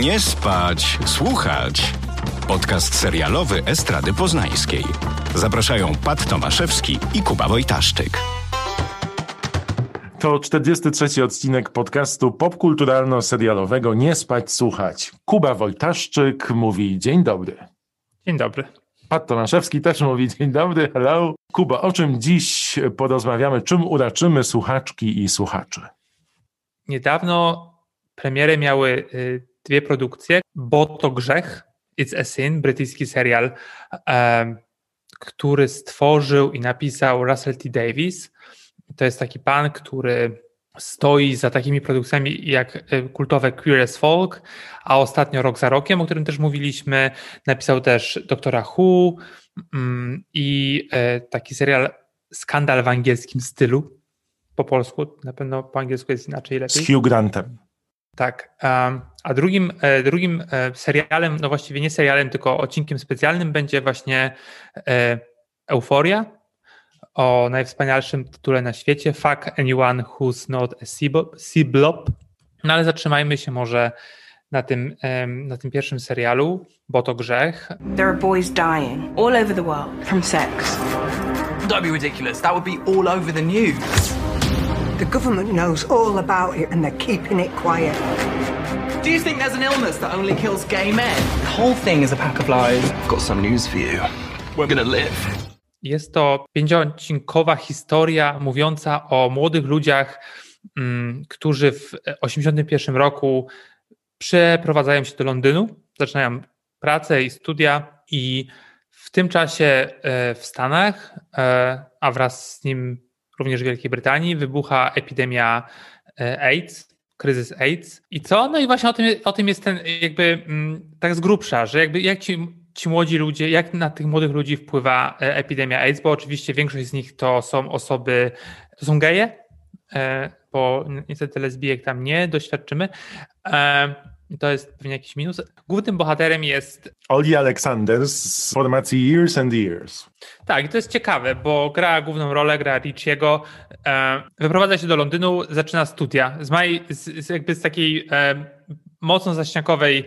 Nie spać, słuchać. Podcast serialowy Estrady Poznańskiej. Zapraszają Pat Tomaszewski i Kuba Wojtaszczyk. To 43 odcinek podcastu popkulturalno-serialowego Nie spać, słuchać. Kuba Wojtaszczyk mówi dzień dobry. Dzień dobry. Pat Tomaszewski też mówi dzień dobry, hello. Kuba, o czym dziś porozmawiamy? Czym uraczymy słuchaczki i słuchaczy? Niedawno premierę miały y, dwie produkcje. Bo to grzech, It's a Sin, brytyjski serial, który stworzył i napisał Russell T. Davis. To jest taki pan, który stoi za takimi produkcjami jak y, kultowe Curious Folk, a ostatnio Rok za Rokiem, o którym też mówiliśmy. Napisał też Doktora Who um, i e, taki serial Skandal w angielskim stylu. Po polsku, na pewno po angielsku jest inaczej lepiej. Z Hugh Grantem. Tak. A drugim, e, drugim e, serialem, no właściwie nie serialem, tylko odcinkiem specjalnym będzie właśnie e, Euforia o najwspanialszym tytule na świecie Fuck Anyone Who's Not a C-Blob. No ale zatrzymajmy się może na tym, na tym pierwszym serialu, bo to grzech. There are boys dying all over the world from sex. Don't be ridiculous. That would be all over the news. The government knows all about it and they're keeping it quiet. Do you think there's an illness that only kills gay men? The whole thing is a pack of lies. I've got some news for you. We're gonna live. Jest to pięcioodcinkowa historia mówiąca o młodych ludziach, mm, którzy w 1981 roku przeprowadzają się do Londynu, zaczynają pracę i studia i w tym czasie e, w Stanach, e, a wraz z nim również w Wielkiej Brytanii, wybucha epidemia e, AIDS, kryzys AIDS. I co? No i właśnie o tym, o tym jest ten jakby mm, tak z grubsza, że jakby jak ci, ci młodzi ludzie, jak na tych młodych ludzi wpływa e, epidemia AIDS, bo oczywiście większość z nich to są osoby, to są geje, e, bo niestety lesbijek tam nie doświadczymy. To jest pewnie jakiś minus. Głównym bohaterem jest. Oli Alexander z formacji Years and Years. Tak, i to jest ciekawe, bo gra główną rolę, gra Richiego. E, wyprowadza się do Londynu, zaczyna studia. Z, maj, z, z jakby z takiej e, mocno zaśniakowej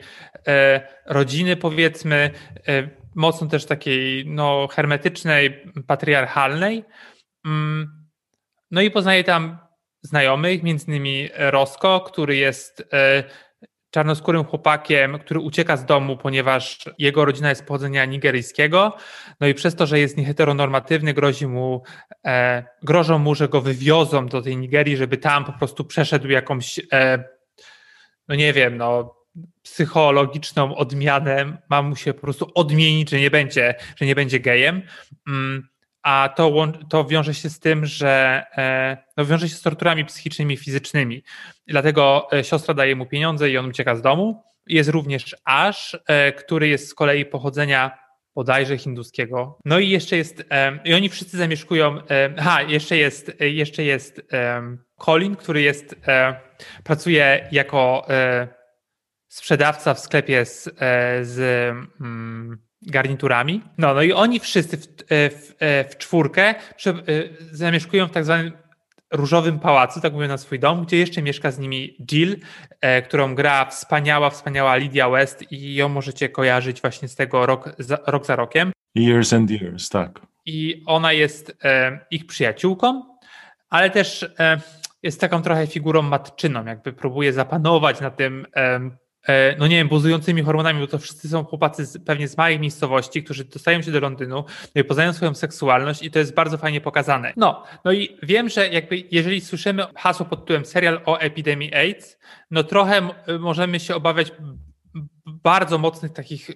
e, rodziny, powiedzmy, e, mocno też takiej no, hermetycznej, patriarchalnej. Mm, no i poznaje tam znajomych, między innymi Rosco, który jest e, czarnoskórym chłopakiem, który ucieka z domu, ponieważ jego rodzina jest pochodzenia nigeryjskiego. No i przez to, że jest nieheteronormatywny, grozi mu, e, grożą mu, że go wywiozą do tej Nigerii, żeby tam po prostu przeszedł jakąś, e, no nie wiem, no psychologiczną odmianę, ma mu się po prostu odmienić, że nie będzie, że nie będzie gejem. Mm a to, to wiąże się z tym, że e, no, wiąże się z torturami psychicznymi fizycznymi. Dlatego e, siostra daje mu pieniądze i on ucieka z domu. Jest również Ash, e, który jest z kolei pochodzenia bodajże hinduskiego. No i jeszcze jest, i oni wszyscy zamieszkują, ha, jeszcze jest, jeszcze jest Colin, który jest, pracuje jako sprzedawca w sklepie z, z mm, garniturami. No, no i oni wszyscy w, e, w, e, w czwórkę e, zamieszkują w tak zwanym różowym pałacu, tak mówią na swój dom, gdzie jeszcze mieszka z nimi Jill, którą gra wspaniała, wspaniała Lydia West i ją możecie kojarzyć właśnie z tego rok za, rok za rokiem. Years and years, tak. I ona jest ich przyjaciółką, ale też jest taką trochę figurą matczyną, jakby próbuje zapanować na tym E, no nie wiem, buzującymi hormonami, bo to wszyscy są chłopacy z, pewnie z małych miejscowości, którzy dostają się do Londynu, no i poznają swoją seksualność i to jest bardzo fajnie pokazane. No, no i wiem, że jakby jeżeli słyszymy hasło pod tytułem serial o epidemii AIDS, no trochę możemy się obawiać bardzo mocnych takich e,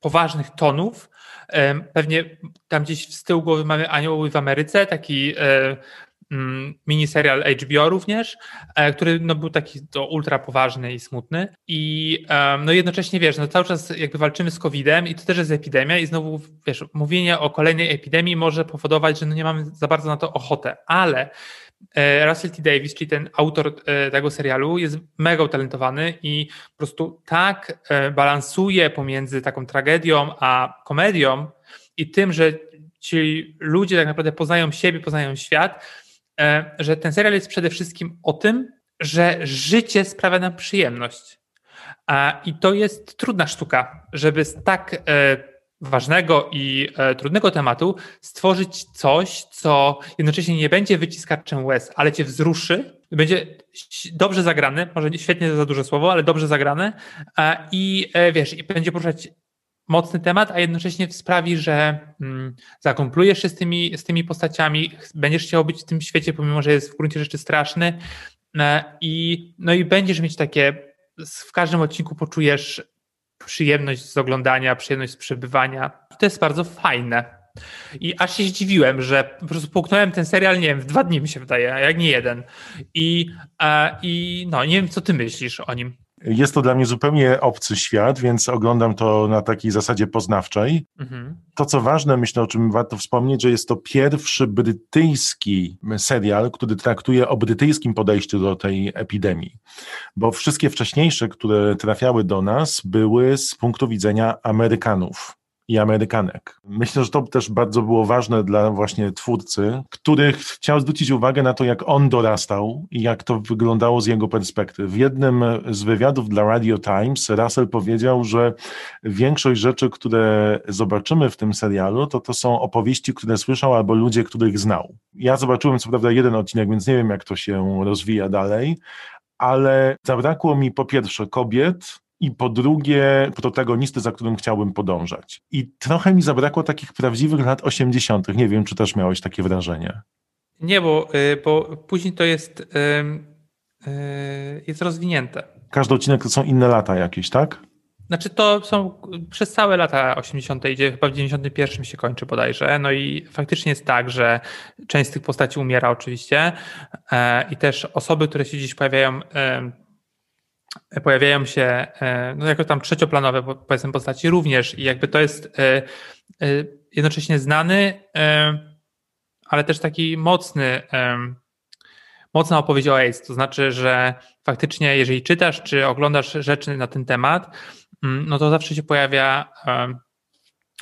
poważnych tonów. E, pewnie tam gdzieś w tyłu głowy mamy Anioły w Ameryce, taki miniserial HBO również, e, który no, był taki to ultra poważny i smutny. I no, jednocześnie wiesz, no, cały czas jakby walczymy z COVID-em i to też jest epidemia i znowu wiesz, mówienie o kolejnej epidemii może powodować, że no, nie mamy za bardzo na to ochotę, ale e, Russell T. Davis, czyli ten autor e, tego serialu, jest mega utalentowany i po prostu tak balansuje pomiędzy taką tragedią a komedią i tym, że ci ludzie tak naprawdę poznają siebie, poznają świat, że ten serial jest przede wszystkim o tym, że życie sprawia nam przyjemność. I to jest trudna sztuka, żeby z tak ważnego i trudnego tematu stworzyć coś, co jednocześnie nie będzie wyciskaczem łez, ale cię wzruszy, będzie dobrze zagrane, może świetnie za duże słowo, ale dobrze zagrane i wiesz, i będzie poruszać mocny temat, a jednocześnie sprawi, że mm, zakomplujesz się z tymi, z tymi postaciami, będziesz chciał być w tym świecie, pomimo że jest w gruncie rzeczy straszny e, i, no i będziesz mieć takie, w każdym odcinku poczujesz przyjemność z oglądania, przyjemność z przebywania. To jest bardzo fajne. I aż się zdziwiłem, że po prostu połknąłem ten serial, nie wiem, w dwa dni mi się wydaje, jak nie jeden. I, e, i no, nie wiem, co ty myślisz o nim. Jest to dla mnie zupełnie obcy świat, więc oglądam to na takiej zasadzie poznawczej. Mhm. To, co ważne, myślę, o czym warto wspomnieć, że jest to pierwszy brytyjski serial, który traktuje o brytyjskim podejściu do tej epidemii. Bo wszystkie wcześniejsze, które trafiały do nas, były z punktu widzenia Amerykanów i Amerykanek. Myślę, że to też bardzo było ważne dla właśnie twórcy, który chciał zwrócić uwagę na to, jak on dorastał i jak to wyglądało z jego perspektywy. W jednym z wywiadów dla Radio Times Russell powiedział, że większość rzeczy, które zobaczymy w tym serialu, to to są opowieści, które słyszał albo ludzie, których znał. Ja zobaczyłem co prawda jeden odcinek, więc nie wiem, jak to się rozwija dalej, ale zabrakło mi po pierwsze kobiet, i po drugie protagonisty, za którym chciałbym podążać. I trochę mi zabrakło takich prawdziwych lat 80. Nie wiem, czy też miałeś takie wrażenie. Nie, bo, y, bo później to jest, y, jest rozwinięte. Każdy odcinek to są inne lata jakieś, tak? Znaczy to są przez całe lata 80. idzie, chyba w 91 się kończy bodajże. No i faktycznie jest tak, że część z tych postaci umiera oczywiście e, i też osoby, które się gdzieś pojawiają pojawiają się e, no jako tam trzecioplanowe powiedzmy postaci również i jakby to jest e, e, jednocześnie znany, ale też taki mocny, mocna opowieść o AIDS. To znaczy, że faktycznie jeżeli czytasz czy oglądasz rzeczy na ten temat, mm, no to zawsze się pojawia,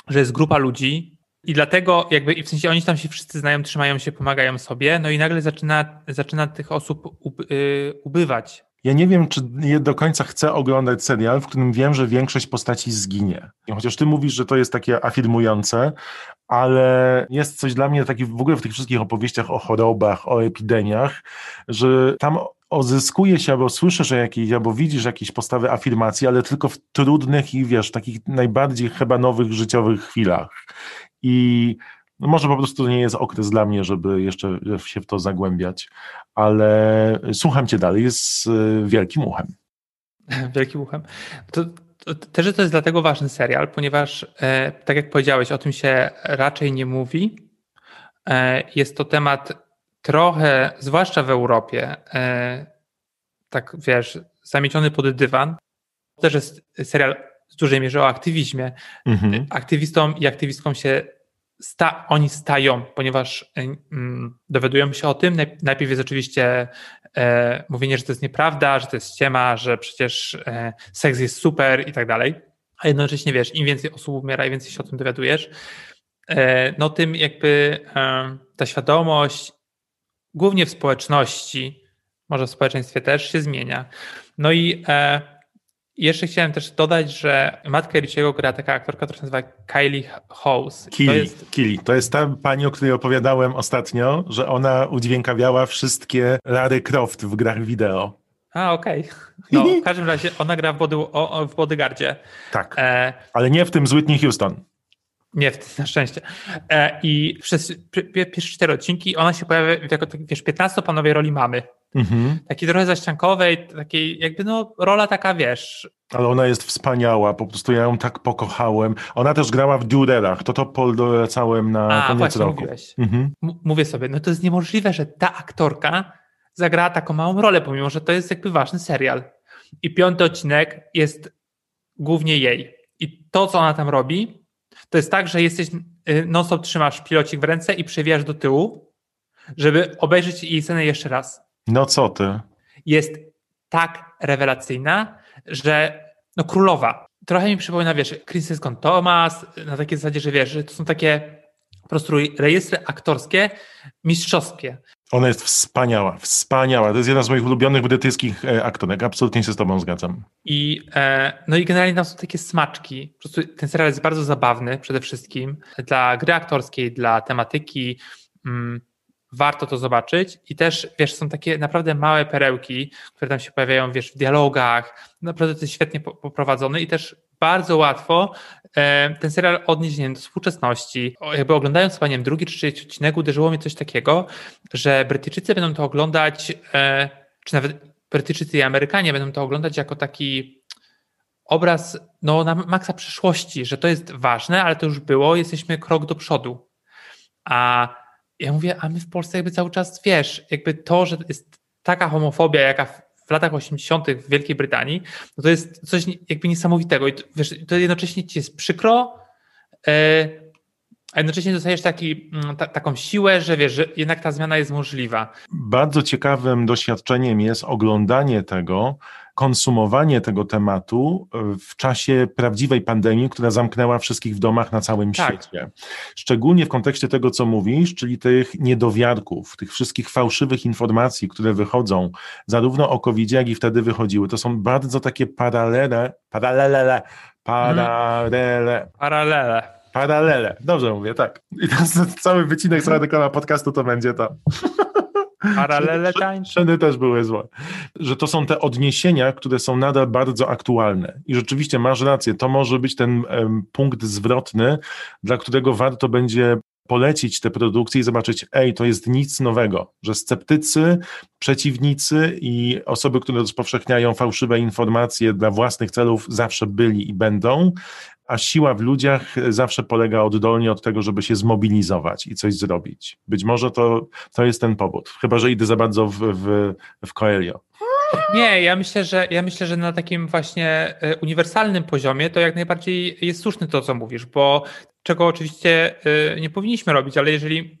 że jest grupa ludzi, i dlatego jakby, i w sensie oni tam się wszyscy znają, trzymają się, pomagają sobie, no i nagle zaczyna, zaczyna tych osób ubywać. Ja nie wiem, czy do końca chcę oglądać serial, w którym wiem, że większość postaci zginie. Chociaż ty mówisz, że to jest takie afirmujące, ale jest coś dla mnie taki w ogóle w tych wszystkich opowieściach o chorobach, o epidemiach, że tam odzyskuje się albo słyszysz jakieś, albo widzisz jakieś postawy afirmacji, ale tylko w trudnych i wiesz, takich najbardziej chyba nowych życiowych chwilach. I no może po prostu to nie jest okres dla mnie, żeby jeszcze się w to zagłębiać, ale słucham cię dalej z y, wielkim uchem. Wielkim uchem. To, to, też to jest dlatego ważny serial, ponieważ e, tak jak powiedziałeś, o tym się raczej nie mówi. E, jest to temat trochę, zwłaszcza w Europie, e, tak wiesz, zamieciony pod dywan. To też jest serial w dużej mierze o aktywizmie. Mhm. Aktywistom i aktywistkom się sta, oni stają, ponieważ mm, dowiadują się o tym. Najpierw jest oczywiście e, mówienie, że to jest nieprawda, że to jest ściema, że przecież e, seks jest super i tak dalej. A jednocześnie wiesz, im więcej osób umiera, im więcej się o tym dowiadujesz, e, no tym jakby e, ta świadomość, głównie w społeczności, może w społeczeństwie też się zmienia. No i e, i jeszcze chciałem też dodać, że matkę Richiego gra taka aktorka, która się nazywa Kylie House. Kili, to jest... Kili. To jest ta pani, o której opowiadałem ostatnio, że ona udźwiękawiała wszystkie Lary Croft w grach wideo. A, okej. Okay. No, w każdym razie ona gra w, body, o, w Bodyguardzie. Tak, e... ale nie w tym z Whitney Houston. Nie, na szczęście. E, I przez pierwsze cztery odcinki ona się pojawia jako, wiesz, 15-panowej roli mamy. Mhm. Takiej trochę zaściankowej, takiej jakby no rola taka, wiesz... Ale ona jest wspaniała, po prostu ja ją tak pokochałem. Ona też grała w Durerach, to to polecałem na A, koniec właśnie, roku. Mówiłeś. Mhm. Mówię sobie, no to jest niemożliwe, że ta aktorka zagrała taką małą rolę, pomimo, że to jest jakby ważny serial. I piąty odcinek jest głównie jej. I to, co ona tam robi, to jest tak, że jesteś y, non-stop trzymasz pilocik w ręce i przewijasz do tyłu, żeby obejrzeć jej scenę jeszcze raz. No co ty? Jest tak rewelacyjna, że no królowa. Trochę mi przypomina, wiesz, Kristen Thomas, na takiej zasadzie, że wiesz, że to są takie po prostu rejestry aktorskie mistrzowskie. Ona jest wspaniała, wspaniała. To jest jedna z moich ulubionych brytyjskich e, aktorek. Absolutnie się z tobą zgadzam. I, e, no i generalnie tam są takie smaczki. Po prostu ten serial jest bardzo zabawny przede wszystkim. Dla gry aktorskiej, dla tematyki. Mm, warto to zobaczyć i też, wiesz, są takie naprawdę małe perełki, które tam się pojawiają, wiesz, w dialogach, naprawdę to jest świetnie poprowadzone i też bardzo łatwo e, ten serial odnieść nie do współczesności. Jakby oglądając chyba, drugi czy trzeci odcinek uderzyło mnie coś takiego, że Brytyjczycy będą to oglądać, e, czy nawet Brytyjczycy i Amerykanie będą to oglądać jako taki obraz no, na maksa przyszłości, że to jest ważne, ale to już było, jesteśmy krok do przodu. A ja mówię, a my w Polsce jakby cały czas, wiesz, jakby to, że jest taka homofobia, jaka w latach 80. w Wielkiej Brytanii, no to jest coś jakby niesamowitego i to, wiesz, to jednocześnie ci jest przykro, e, a jednocześnie dostajesz taki, mm, ta, taką siłę, że wiesz, że jednak ta zmiana jest możliwa. Bardzo ciekawym doświadczeniem jest oglądanie tego, konsumowanie tego tematu e, w czasie prawdziwej pandemii, która zamknęła wszystkich w domach na całym tak. świecie. Szczególnie w kontekście tego, co mówisz, czyli tych niedowiarków, tych wszystkich fałszywych informacji, które wychodzą zarówno o covid jak i wtedy wychodziły. To są bardzo takie paralele, paralele, paralele. Paralele. Paralele. Dobrze mówię, tak. I ten cały wycinek z radykala podcastu to będzie to. Paralele tańczone też były złe. Że to są te odniesienia, które są nadal bardzo aktualne. I rzeczywiście masz rację, to może być ten um, punkt zwrotny, dla którego warto będzie polecić te produkcje i zobaczyć, ej, to jest nic nowego, że sceptycy, przeciwnicy i osoby, które rozpowszechniają fałszywe informacje dla własnych celów zawsze byli i będą, a siła w ludziach zawsze polega oddolnie od tego, żeby się zmobilizować i coś zrobić. Być może to, to jest ten powód, chyba że idę za bardzo w, w, w Coelho. Nie, ja myślę, że ja myślę, że na takim właśnie e, uniwersalnym poziomie to jak najbardziej jest słuszne to, co mówisz, bo czego oczywiście e, nie powinniśmy robić, ale jeżeli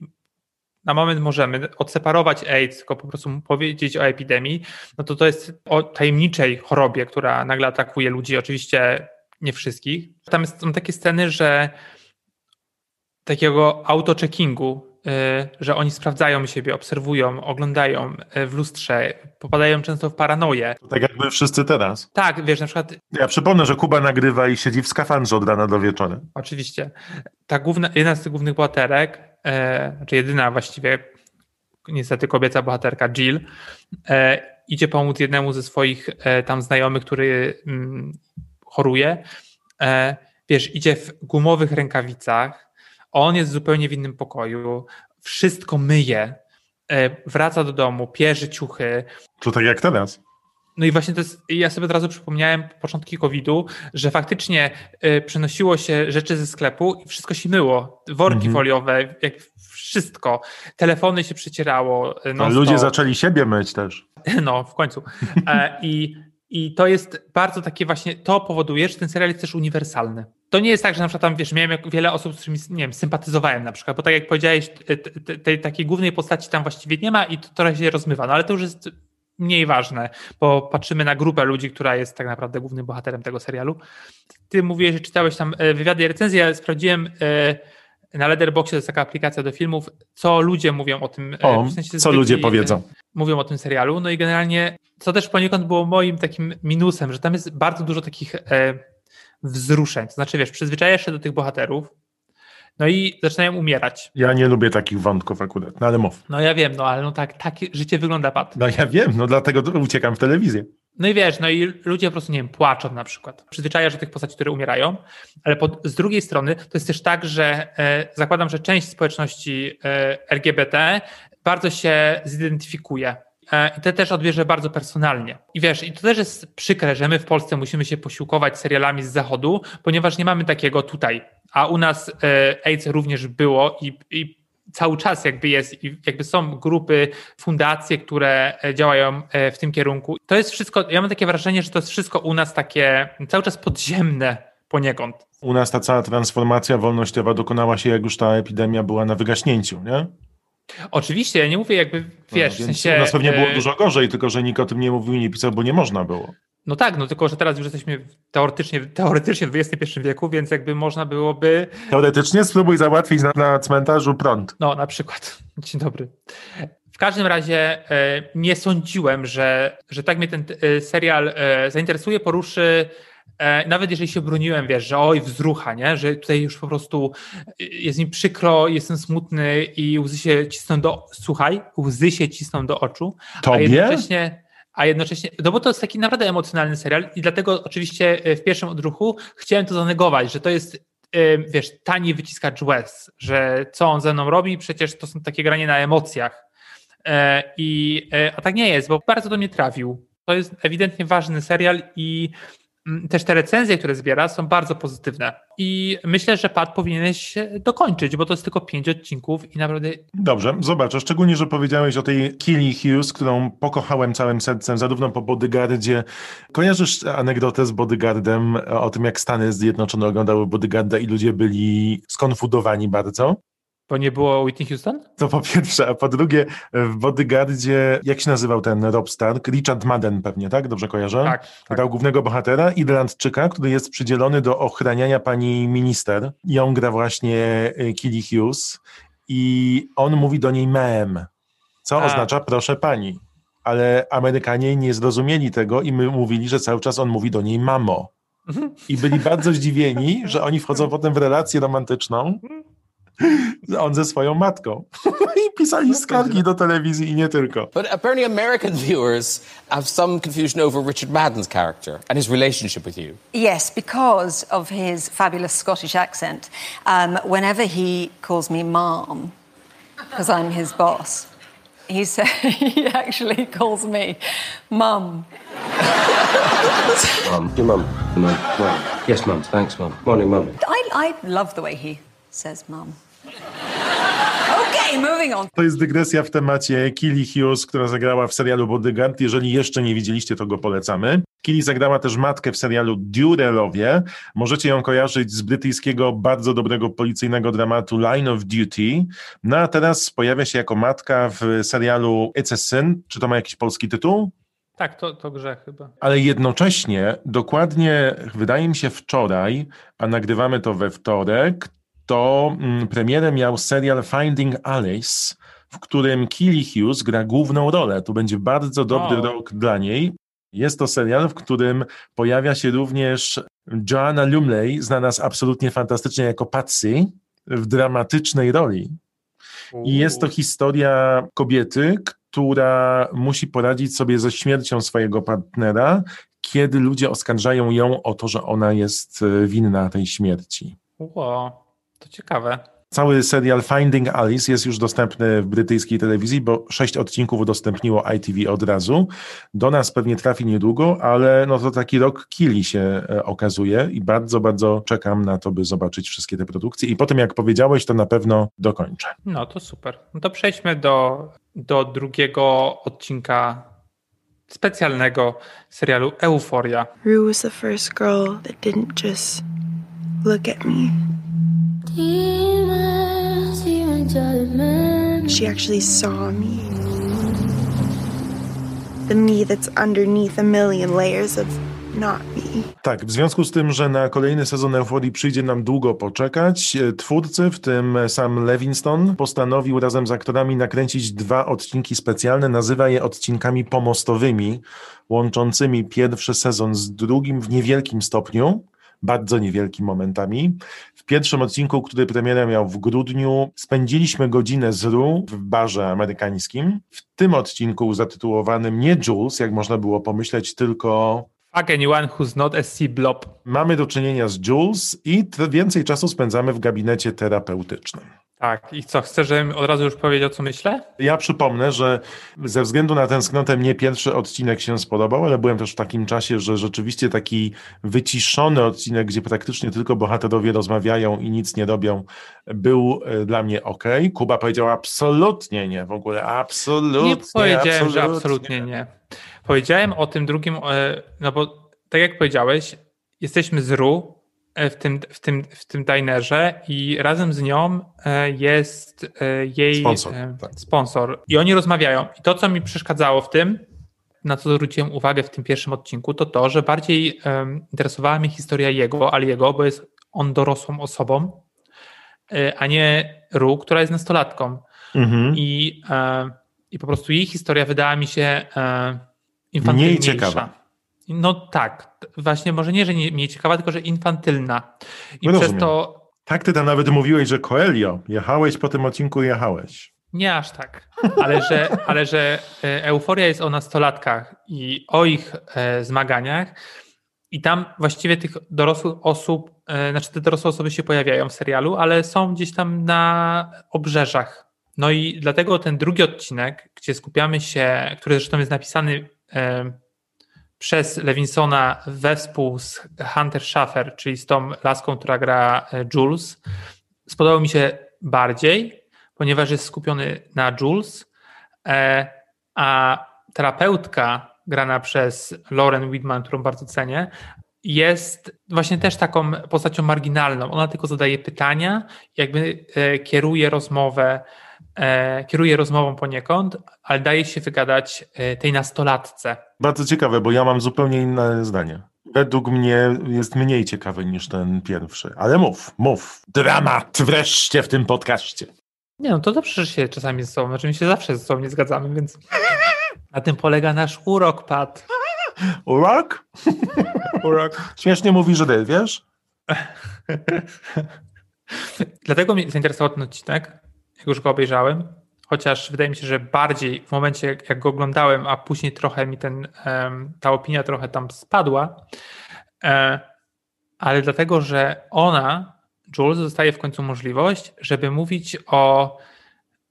na moment możemy odseparować AIDS, tylko po prostu powiedzieć o epidemii, no to to jest o tajemniczej chorobie, która nagle atakuje ludzi. Oczywiście nie wszystkich. Tam są takie sceny, że takiego auto-checkingu, y, że oni sprawdzają siebie, obserwują, oglądają y, w lustrze, popadają często w paranoję. Tak jakby wszyscy teraz. Tak, wiesz, na przykład... Ja przypomnę, że Kuba nagrywa i siedzi w skafandrze od rana do wieczora. Oczywiście. Ta główna, jedna z tych głównych bohaterek, e, znaczy jedyna właściwie, niestety kobieca bohaterka Jill, e, idzie pomóc jednemu ze swoich e, tam znajomych, który mm, choruje, e, wiesz, idzie w gumowych rękawicach, on jest zupełnie w innym pokoju, wszystko myje, e, wraca do domu, pierze ciuchy. To tak jak teraz. No i właśnie to jest, ja sobie od razu przypomniałem początki COVID-u, że faktycznie y, przenosiło się rzeczy ze sklepu i wszystko się myło. Worki mhm. foliowe, jak wszystko. Telefony się przecierało. A ludzie zaczęli siebie myć też. No, w końcu. I i to jest bardzo takie właśnie, to powoduje, że ten serial jest też uniwersalny. To nie jest tak, że na przykład tam, wiesz, miałem wiele osób, z którymi, nie wiem, sympatyzowałem na przykład, bo tak jak powiedziałeś, tej takiej głównej postaci tam właściwie nie ma i to trochę się rozmywa, no ale to już jest mniej ważne, bo patrzymy na grupę ludzi, która jest tak naprawdę głównym bohaterem tego serialu. Ty mówiłeś, że czytałeś tam e, wywiady i recenzje, ja sprawdziłem e, na Letterboxie, to jest taka aplikacja do filmów, co ludzie mówią o tym. E, o, w sensie co ludzie powiedzą. Mówią o tym serialu, no i generalnie co też poniekąd było moim takim minusem, że tam jest bardzo dużo takich e, wzruszeń. To znaczy, wiesz, przyzwyczajasz się do tych bohaterów, no i zaczynają umierać. Ja nie lubię takich wątków akurat, no ale mów. No ja wiem, no ale no tak, tak życie wygląda, Pat. No ja wiem, no dlatego uciekam w telewizję. No i wiesz, no i ludzie po prostu, nie wiem, płaczą na przykład. Przyzwyczajasz do tych postaci, które umierają, ale pod, z drugiej strony to jest też tak, że e, zakładam, że część społeczności e, LGBT bardzo się zidentyfikuje E, i to też odbierze bardzo personalnie. I wiesz, i to też jest przykre, że my w Polsce musimy się posiłkować serialami z zachodu, ponieważ nie mamy takiego tutaj. A u nas e, AIDS również było i, i cały czas jakby jest, jakby są grupy, fundacje, które e, działają w tym kierunku. To jest wszystko, ja mam takie wrażenie, że to jest wszystko u nas takie cały czas podziemne poniekąd. U nas ta cała transformacja wolnościowa dokonała się, jak już ta epidemia była na wygaśnięciu, nie? Oczywiście, ja nie mówię jakby, wiesz, no, w sensie... U nas pewnie było e, dużo gorzej, tylko że nikt o tym nie mówił i nie pisał, bo nie można było. No tak, no tylko, że teraz już jesteśmy teoretycznie, teoretycznie w XXI wieku, więc jakby można byłoby... Teoretycznie spróbuj załatwić na, na cmentarzu prąd. No, na przykład. Dzień dobry. każdym razie e, nie sądziłem, że, że tak mnie ten e, serial e, zainteresuje, poruszy. Nawet jeżeli się broniłem, wiesz, że oj, wzrucha, nie? że tutaj już po prostu jest mi przykro, jestem smutny i łzy się cisną do, słuchaj, łzy się cisną do oczu. Tobie? A jednocześnie, a jednocześnie, no bo to jest taki naprawdę emocjonalny serial i dlatego oczywiście w pierwszym odruchu chciałem to zanegować, że to jest wiesz, tani wyciskacz łez, że co on ze mną robi, przecież to są takie granie na emocjach. E, I, e, a tak nie jest, bo bardzo do mnie trafił. To jest ewidentnie ważny serial i też te recenzje, które zbiera, są bardzo pozytywne. I myślę, że Pat powinieneś dokończyć, bo to jest tylko pięć odcinków i naprawdę. Dobrze, zobaczę. Szczególnie, że powiedziałeś o tej Killy Hughes, którą pokochałem całym sercem, zarówno po Bodyguardzie. Kojarzysz anegdotę z Bodyguardem o tym, jak Stany Zjednoczone oglądały Bodyguarda i ludzie byli skonfudowani bardzo? Bo nie było Whitney Houston? To po pierwsze, a po drugie, w Bodyguardzie, jak się nazywał ten Rob Stark? Richard Madden pewnie, tak? Dobrze kojarzę? Tak. tak. Grał głównego bohatera, Irlandczyka, który jest przydzielony do ochraniania pani minister. On gra właśnie y, Killy Hughes i on mówi do niej mem, co a. oznacza proszę pani. Ale Amerykanie nie zrozumieli tego i my mówili, że cały czas on mówi do niej mamo. Mhm. I byli bardzo zdziwieni, że oni wchodzą potem w relację romantyczną on ze swoją matką. I pisali skargi do telewizji i nie tylko. But apparently American viewers have some confusion over Richard Madden's character and his relationship with you. Yes, because of his fabulous Scottish accent. Um, whenever he calls me mom, because I'm his boss, he, say, he actually calls me mum. Mum, your mum, mum, mum. Yes, mum. Thanks, mum. Morning, mum. I, I love the way he says mum. Moving on. To jest dygresja w temacie Killy Hughes, która zagrała w serialu Bodyguard. Jeżeli jeszcze nie widzieliście, to go polecamy. Killy zagrała też matkę w serialu Durelowie. Możecie ją kojarzyć z brytyjskiego, bardzo dobrego policyjnego dramatu Line of Duty. No a teraz pojawia się jako matka w serialu It's a Sin. Czy to ma jakiś polski tytuł? Tak, to, to grzech chyba. Ale jednocześnie, dokładnie, wydaje mi się wczoraj, a nagrywamy to we wtorek, to mm, premierę miał serial Finding Alice, w którym Killy Hughes gra główną rolę. To będzie bardzo dobry oh. rok dla niej. Jest to serial, w którym pojawia się również Joanna Lumley, znana z absolutnie fantastycznie jako Patsy, w dramatycznej roli. I jest to historia kobiety, która musi poradzić sobie ze śmiercią swojego partnera, kiedy ludzie oskarżają ją o to, że ona jest e, winna tej śmierci. Wow. To ciekawe. Cały serial Finding Alice jest już dostępny w brytyjskiej telewizji, bo sześć odcinków udostępniło ITV od razu. Do nas pewnie trafi niedługo, ale no to taki rok kili się e, okazuje i bardzo, bardzo czekam na to, by zobaczyć wszystkie te produkcje. I potem, jak powiedziałeś, to na pewno dokończę. No to super. No to przejdźmy do, do drugiego odcinka specjalnego serialu Euphoria. Rue was the first girl that didn't just look at me. She actually saw me. The me that's underneath a million layers of. Tak, w związku z tym, że na kolejny sezon Euforii przyjdzie nam długo poczekać, e, twórcy, w tym sam Levinston, postanowił razem z aktorami nakręcić dwa odcinki specjalne, nazywa je odcinkami pomostowymi, łączącymi pierwszy sezon z drugim w niewielkim stopniu bardzo niewielkim momentami. W pierwszym odcinku, który premierę miał w grudniu, spędziliśmy godzinę z Ru w barze amerykańskim. W tym odcinku zatytułowanym nie Jules, jak można było pomyśleć, tylko Fuck anyone who's not a C-blob. Mamy do czynienia z Jules i więcej czasu spędzamy w gabinecie terapeutycznym. Tak, i co, chcesz, żebym od razu już powiedział, co myślę? Ja przypomnę, że ze względu na tęsknotę mnie pierwszy odcinek się spodobał, ale byłem też w takim czasie, że rzeczywiście taki wyciszony odcinek, gdzie praktycznie tylko bohaterowie rozmawiają i nic nie robią, był e, dla mnie ok. Kuba powiedział absolutnie nie, w ogóle absolutnie. Nie powiedziałem, absolutnie. że absolutnie nie. Powiedziałem o tym drugim, e, no bo tak jak powiedziałeś, jesteśmy z RU, w tym, w tym, w tym dinerze i razem z nią e, jest e, jej sponsor, tak. sponsor. I oni rozmawiają. I to, co mi przeszkadzało w tym, na co zwróciłem uwagę w tym pierwszym odcinku, to to, że bardziej um, interesowała mnie historia jego, Aliego, bo jest on dorosłą osobą, a nie Ru, która jest nastolatką. Mhm. I i po prostu jej historia wydała mi się e, infantylniejsza. Mniej ciekawa. No tak, właśnie może nie, że nie, mniej ciekawa, tylko że infantylna. I no przez to... Tak, ty tam nawet mówiłeś, że Coelho, jechałeś po tym odcinku, jechałeś. Nie aż tak, ale że, ale że e, euforia jest o nastolatkach i o ich e, zmaganiach i tam właściwie tych dorosłych osób, e, znaczy te dorosłe osoby się pojawiają w serialu, ale są gdzieś tam na obrzeżach. No i dlatego ten drugi odcinek, gdzie skupiamy się, który zresztą jest napisany przez Lewinsona wespół z Hunter Schaffer, czyli z tą laską, która gra Jules, spodobał mi się bardziej, ponieważ jest skupiony na Jules, e, a terapeutka grana przez Lauren Widman, którą bardzo cenię, jest właśnie też taką postacią marginalną. Ona tylko zadaje pytania, jakby e, kieruje rozmowę, e, kieruje rozmową poniekąd, ale daje się wygadać tej nastolatce. Bardzo ciekawe, bo ja mam zupełnie inne zdanie. Według mnie jest mniej ciekawy niż ten pierwszy. Ale mów, mów. Dramat wreszcie w tym podcaście. Nie no, to dobrze, że się czasami ze sobą, znaczy my się zawsze ze sobą nie zgadzamy, więc na tym polega nasz urok, Pat. Urok? urok. Śmiesznie mówi, że ty, wiesz? Dlatego mnie zainteresował ten odcinek, jak już go obejrzałem, chociaż wydaje mi się, że bardziej w momencie, jak, jak go oglądałem, a później trochę mi ten, ta opinia trochę tam spadła, e, ale dlatego, że ona Jules dostaje w końcu możliwość, żeby mówić o,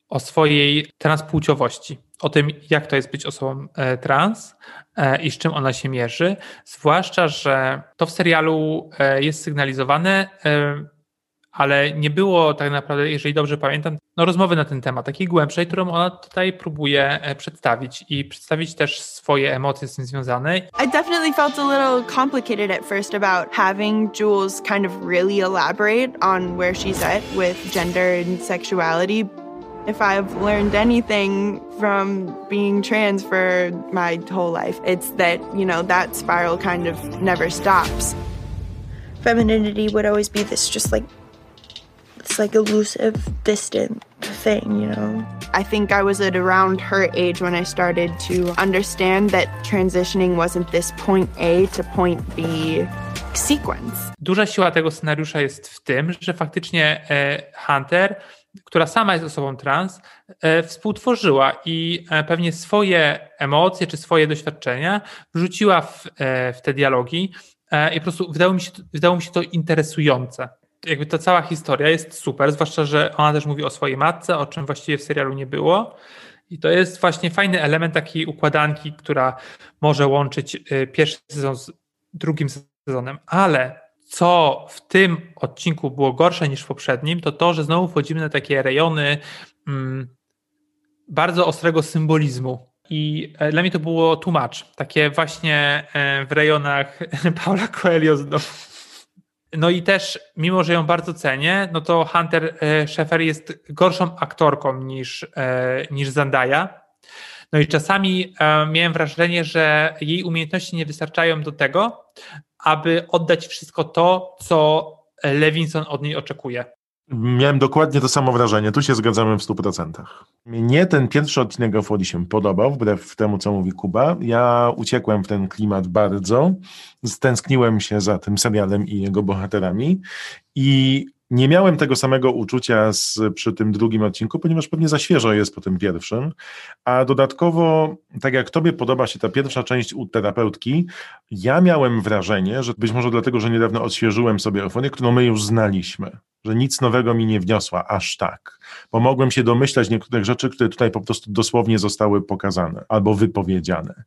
o swojej transpłciowości, o tym, jak to jest być osobą e, trans e, i z czym ona się mierzy. Zwłaszcza, że to w serialu jest sygnalizowane ale nie było tak naprawdę, jeżeli dobrze pamiętam, no rozmowy na ten temat, takiej głębszej, którą ona tutaj próbuje e, przedstawić i przedstawić też swoje emocje z tym związane. I definitely felt a little complicated at first about having Jules kind of really elaborate on where she's at with gender and sexuality. If I've learned anything from being trans for my whole life, it's that, you know, that spiral kind of never stops. Femininity would always be this just like it's like elusive, distant thing, you know. I think I was at around her age when I started to understand that transitioning wasn't this point A to point B sequence. Duża siła tego scenariusza jest w tym, że faktycznie e, Hunter, która sama jest osobą trans, e, współtworzyła i e, pewnie swoje emocje czy swoje doświadczenia wrzuciła w, w te dialogi i po prostu wydało mi się, wydało mi się to interesujące jakby ta cała historia jest super, zwłaszcza, że ona też mówi o swojej matce, o czym właściwie w serialu nie było. I to jest właśnie fajny element takiej układanki, która może łączyć y, pierwszy sezon z drugim sezonem, ale co w tym odcinku było gorsze niż w poprzednim, to to, że znowu wchodzimy na takie rejony mm, bardzo ostrego symbolizmu. I e, dla mnie to było tłumacz. Takie właśnie e, w rejonach Paula Coelho znowu no i też, mimo że ją bardzo cenię, no to Hunter e, Schaeffer jest gorszą aktorką niż, e, niż Zendaya. No i czasami e, miałem wrażenie, że jej umiejętności nie wystarczają do tego, aby oddać wszystko to, co Levinson od niej oczekuje. Miałem dokładnie to samo wrażenie. Tu się zgadzamy w 100%. Mnie ten pierwszy odcinek Euphorii się podobał, wbrew temu, co mówi Kuba. Ja uciekłem w ten klimat bardzo. Stęskniłem się za tym serialem i jego bohaterami. I nie miałem tego samego uczucia z, przy tym drugim odcinku, ponieważ pewnie za świeżo jest po tym pierwszym, a dodatkowo, tak jak tobie podoba się ta pierwsza część u terapeutki, ja miałem wrażenie, że być może dlatego, że niedawno odświeżyłem sobie euforię, którą my już znaliśmy, że nic nowego mi nie wniosła aż tak. Pomogłem się domyślać niektórych rzeczy, które tutaj po prostu dosłownie zostały pokazane albo wypowiedziane.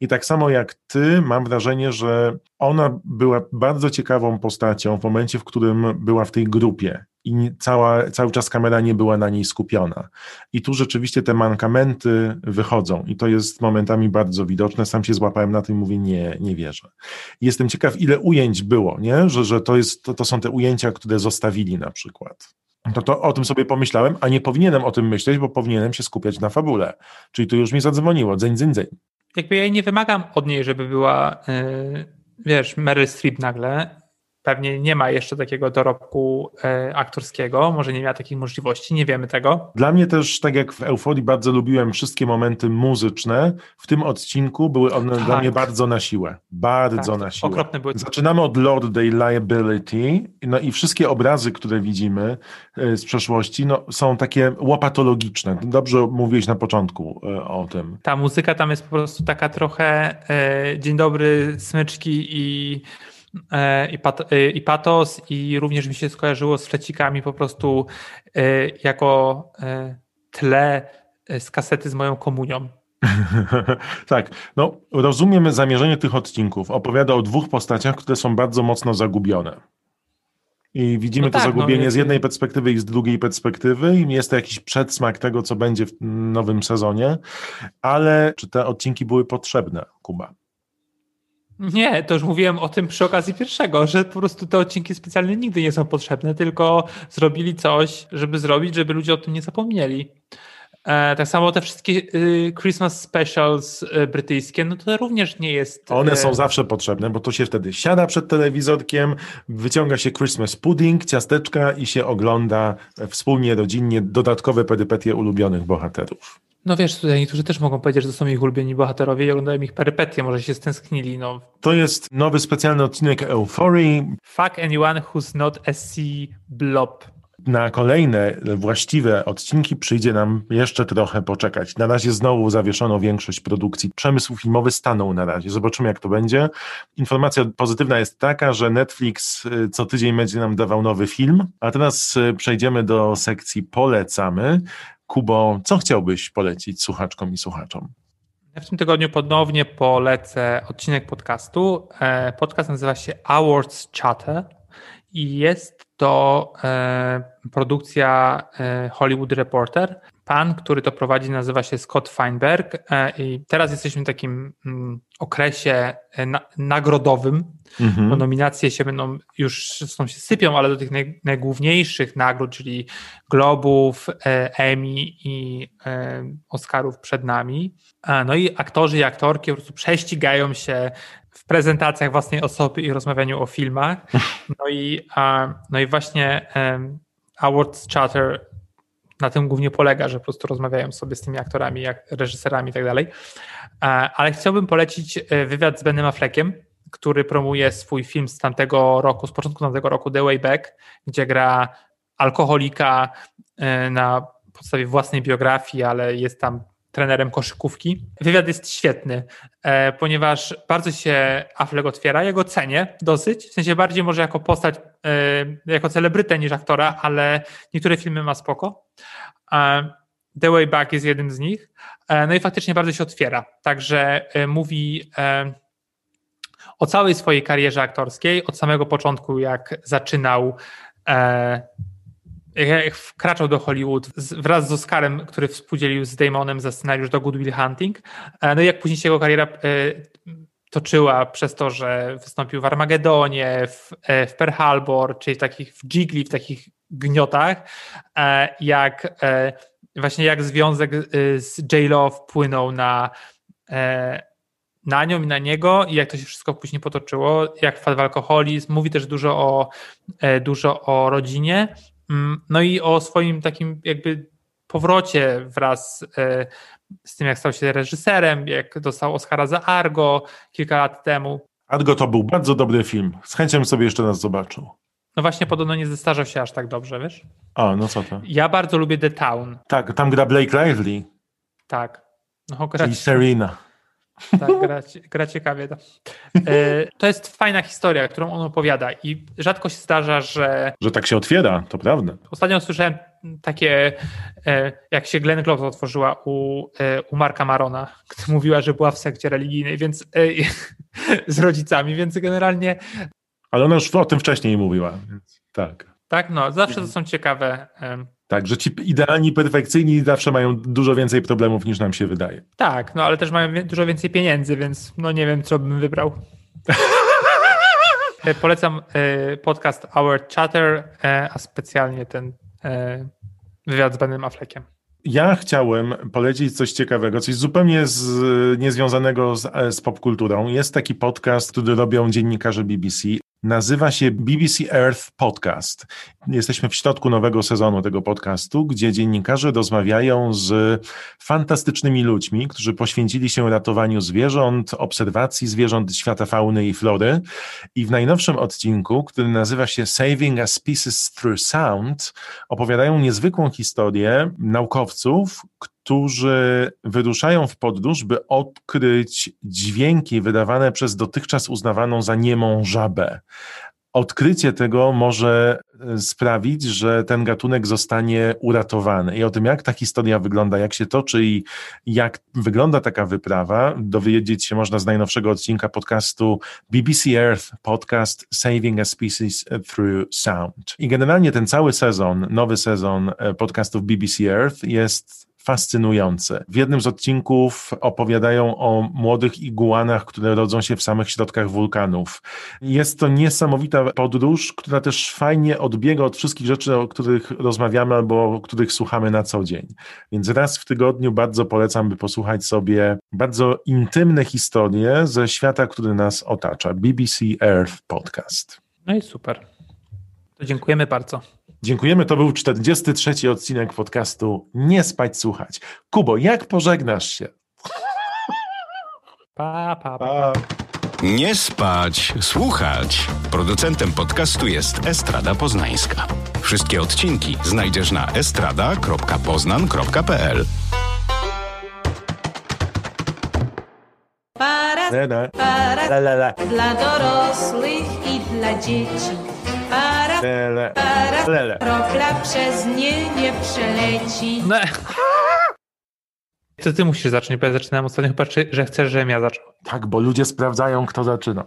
I tak samo jak ty, mam wrażenie, że ona była bardzo ciekawą postacią w momencie, w którym była w tej grupie i cała, cały czas kamera nie była na niej skupiona. I tu rzeczywiście te mankamenty wychodzą i to jest momentami bardzo widoczne. Sam się złapałem na tym i mówię, nie, nie wierzę. Jestem ciekaw, ile ujęć było, nie? Że, że to, jest, to, to są te ujęcia, które zostawili na przykład. To, to o tym sobie pomyślałem, a nie powinienem o tym myśleć, bo powinienem się skupiać na fabule. Czyli tu już mi zadzwoniło, dzeń, dzeń, dzeń. Jakby ja nie wymagam od niej, żeby była, yy, wiesz, Meryl Streep nagle, pewnie nie ma jeszcze takiego dorobku e, aktorskiego, może nie miała takich możliwości, nie wiemy tego. Dla mnie też, tak jak w Euforii, bardzo lubiłem wszystkie momenty muzyczne. W tym odcinku były one tak. dla mnie bardzo na siłę. Bardzo tak, na siłę. Okropne były. Zaczynamy od Lord Day Liability, no i wszystkie obrazy, które widzimy e, z przeszłości, no, są takie łopatologiczne. Dobrze mówiłeś na początku e, o tym. Ta muzyka tam jest po prostu taka trochę e, dzień dobry, smyczki i i, pat, e, i patos i również mi się skojarzyło z flecikami po prostu e, jako tle z kasety z moją komunią. tak, no rozumiemy zamierzenie tych odcinków. Opowiada o dwóch postaciach, które są bardzo mocno zagubione. I widzimy no to tak, zagubienie no, z jednej perspektywy i z drugiej perspektywy, i jest to jakiś przedsmak tego, co będzie w nowym sezonie, ale czy te odcinki były potrzebne, Kuba? Nie, to już mówiłem o tym przy okazji pierwszego, że po prostu te odcinki specjalne nigdy nie są potrzebne, tylko zrobili coś, żeby zrobić, żeby ludzie o tym nie zapomnieli. E, tak samo te wszystkie y, Christmas specials y, brytyjskie, no to również nie jest. One y, są zawsze potrzebne, bo to się wtedy siada przed telewizorkiem, wyciąga się Christmas pudding, ciasteczka i się ogląda wspólnie, rodzinnie dodatkowe perypetie ulubionych bohaterów. No wiesz, tutaj niektórzy też mogą powiedzieć, że to są ich ulubieni bohaterowie i oglądają ich perypetie, może się stęsknili. No. To jest nowy specjalny odcinek Euphorii. Fuck anyone who's not a sea blob. Na kolejne właściwe odcinki przyjdzie nam jeszcze trochę poczekać. Na razie znowu zawieszono większość produkcji. Przemysł filmowy stanął na razie. Zobaczymy, jak to będzie. Informacja pozytywna jest taka, że Netflix y, co tydzień będzie nam dawał nowy film. A teraz y, przejdziemy do sekcji Polecamy. Kubo, co chciałbyś polecić słuchaczkom i słuchaczom? Ja w tym tygodniu ponownie polecę odcinek podcastu. E, podcast nazywa się Awards Chatter i jest to e, produkcja e, Hollywood Reporter. Pan, który to prowadzi, nazywa się Scott Feinberg i teraz jesteśmy w takim mm, okresie nagrodowym, Mhm. Bo nominacje się będą już są się sypią, ale do tych naj, najgłówniejszych nagród, czyli Globów, e, Emmy i e, Oscarów przed nami. No i aktorzy i aktorki po prostu prześcigają się w prezentacjach własnej osoby i rozmawianiu o filmach. No i, no i właśnie Awards Charter na tym głównie polega, że po prostu rozmawiają sobie z tymi aktorami, jak reżyserami i tak dalej. Ale chciałbym polecić e, wywiad z Benem Affleckiem, który promuje swój film z tamtego roku, z początku tamtego roku, The Way Back, gdzie gra alkoholika e, na podstawie własnej biografii, ale jest tam trenerem koszykówki. Wywiad jest świetny, e, ponieważ bardzo się Affleck otwiera. Ja go cenię dosyć, w sensie bardziej może jako postać, e, jako celebrytę niż aktora, ale niektóre filmy ma spoko. The Way Back jest jednym z nich. No i faktycznie bardzo się otwiera. Także mówi o całej swojej karierze aktorskiej, od samego początku, jak zaczynał, e, jak wkraczał do Hollywood wraz z Oscarem, który współdzielił z Damonem za scenariusz do Good Will Hunting. E, no i jak później się jego kariera e, toczyła przez to, że wystąpił w Armagedonie, w, e, w Pearl Harbor, czyli w takich w Gigli, w takich gniotach, jak właśnie jak związek z J-Lo wpłynął na na nią i na niego i jak to się wszystko później potoczyło, jak wpadł w alkoholizm, mówi też dużo o, dużo o rodzinie, no i o swoim takim jakby powrocie wraz e, z tym, jak stał się reżyserem, jak dostał Oscara za Argo kilka lat temu. Argo to był bardzo dobry film. Z chęcią sobie jeszcze raz zobaczył. No właśnie, podobno nie zestarzał się aż tak dobrze, wiesz? A, no co to? Ja bardzo lubię The Town. Tak, tam gra Blake Lively. Tak. No, gra... Czyli Serena. Tak, gra, gra ciekawie. To. E, to jest fajna historia, którą on opowiada i rzadko się zdarza, że... Że tak się otwiera, to prawda. Ostatnio słyszałem takie, e, jak się Glenn Close otworzyła u, e, u Marka Marona, która mówiła, że była w sekcie religijnej, więc z rodzicami, więc generalnie... Ale ona już o tym wcześniej mówiła, więc tak. Tak, no, zawsze to są ciekawe tak, że ci idealni, perfekcyjni zawsze mają dużo więcej problemów niż nam się wydaje. Tak, no ale też mają dużo więcej pieniędzy, więc no nie wiem, co bym wybrał. E, polecam e, podcast Our Chatter, e, a specjalnie ten wywiad z Benem Affleckiem. Ja chciałem polecić coś ciekawego, coś zupełnie z, niezwiązanego z, z popkulturą. Jest taki podcast, który robią dziennikarze BBC nazywa się BBC Earth Podcast. Jesteśmy w środku nowego sezonu tego podcastu, gdzie dziennikarze rozmawiają z fantastycznymi ludźmi, którzy poświęcili się ratowaniu zwierząt, obserwacji zwierząt świata fauny i flory. I w najnowszym odcinku, który nazywa się Saving a Species Through Sound, opowiadają niezwykłą historię naukowców, którzy wyruszają w podróż, by odkryć dźwięki wydawane przez dotychczas uznawaną za niemą żabę. Odkrycie tego może e, sprawić, że ten gatunek zostanie uratowany. I o tym, jak ta historia wygląda, jak się toczy i jak wygląda taka wyprawa, dowiedzieć się można z najnowszego odcinka podcastu BBC Earth Podcast Saving a Species Through Sound. I generalnie ten cały sezon, nowy sezon e, podcastów BBC Earth jest fascynujące. W jednym z odcinków opowiadają o młodych iguanach, które rodzą się w samych środkach wulkanów. Jest to niesamowita podróż, która też fajnie odbiega od wszystkich rzeczy, o których rozmawiamy albo o których słuchamy na co dzień. Więc raz w tygodniu bardzo polecam, by posłuchać sobie bardzo intymne historie ze świata, który nas otacza. BBC Earth Podcast. No i super. To dziękujemy bardzo. Dziękujemy. To był 43 odcinek podcastu Nie spać, słuchać. Kubo, jak pożegnasz się? Pa, pa, pa. Nie spać, słuchać. Producentem podcastu jest Estrada Poznańska. Wszystkie odcinki znajdziesz na estrada.poznan.pl. Para, para, dla dorosłych i dla dzieci para, Lele. para, Lele. kropla przez nie nie przeleci. No. To ty musisz zacząć, bo ja zaczynam ostatnio chyba, czy, że chcesz, żebym ja zaczął. Tak, bo ludzie sprawdzają, kto zaczyna.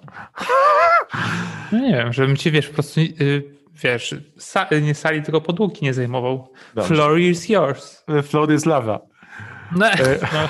No nie wiem, żebym ci, wiesz, po prostu, yy, wiesz, sa, nie sali, tylko podłogi nie zajmował. Dobrze. Floor is yours. Floor is lava. No, E, no.